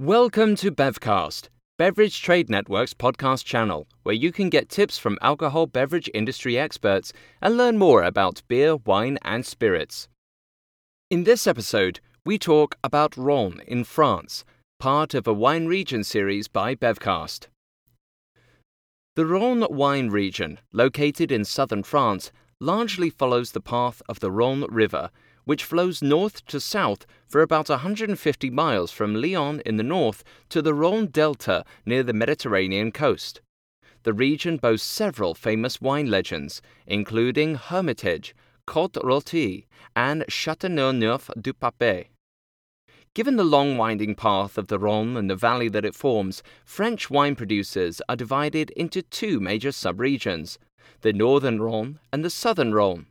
Welcome to Bevcast, Beverage Trade Network's podcast channel, where you can get tips from alcohol beverage industry experts and learn more about beer, wine, and spirits. In this episode, we talk about Rhône in France, part of a wine region series by Bevcast. The Rhône wine region, located in southern France, largely follows the path of the Rhône River which flows north to south for about 150 miles from Lyon in the north to the Rhône Delta near the Mediterranean coast. The region boasts several famous wine legends, including Hermitage, Côte Rôtie, and Châteauneuf du Pape. Given the long winding path of the Rhône and the valley that it forms, French wine producers are divided into two major subregions the northern Rhône and the southern Rhône.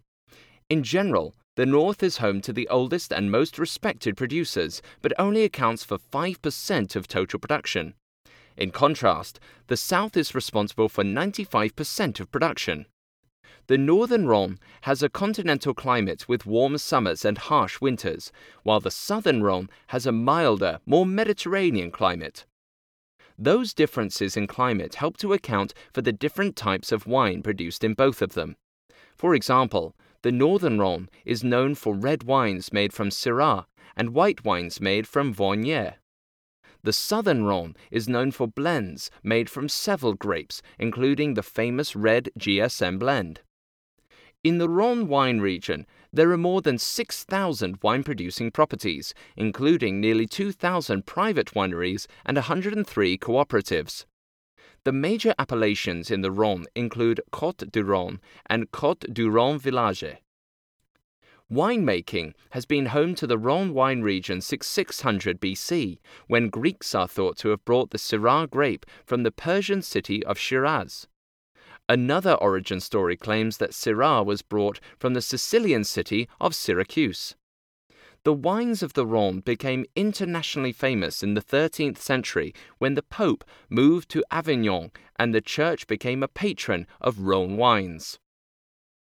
In general, the North is home to the oldest and most respected producers, but only accounts for 5% of total production. In contrast, the South is responsible for 95% of production. The northern Rhône has a continental climate with warm summers and harsh winters, while the southern Rhône has a milder, more Mediterranean climate. Those differences in climate help to account for the different types of wine produced in both of them. For example, the northern Rhône is known for red wines made from Syrah and white wines made from Viognier. The southern Rhône is known for blends made from several grapes, including the famous red GSM blend. In the Rhône wine region, there are more than 6,000 wine producing properties, including nearly 2,000 private wineries and 103 cooperatives. The major appellations in the Rhône include Côtes du Rhône and Côtes du Rhône Village. Winemaking has been home to the Rhône wine region since 600 BC, when Greeks are thought to have brought the Syrah grape from the Persian city of Shiraz. Another origin story claims that Syrah was brought from the Sicilian city of Syracuse. The wines of the Rhône became internationally famous in the 13th century when the Pope moved to Avignon and the church became a patron of Rhône wines.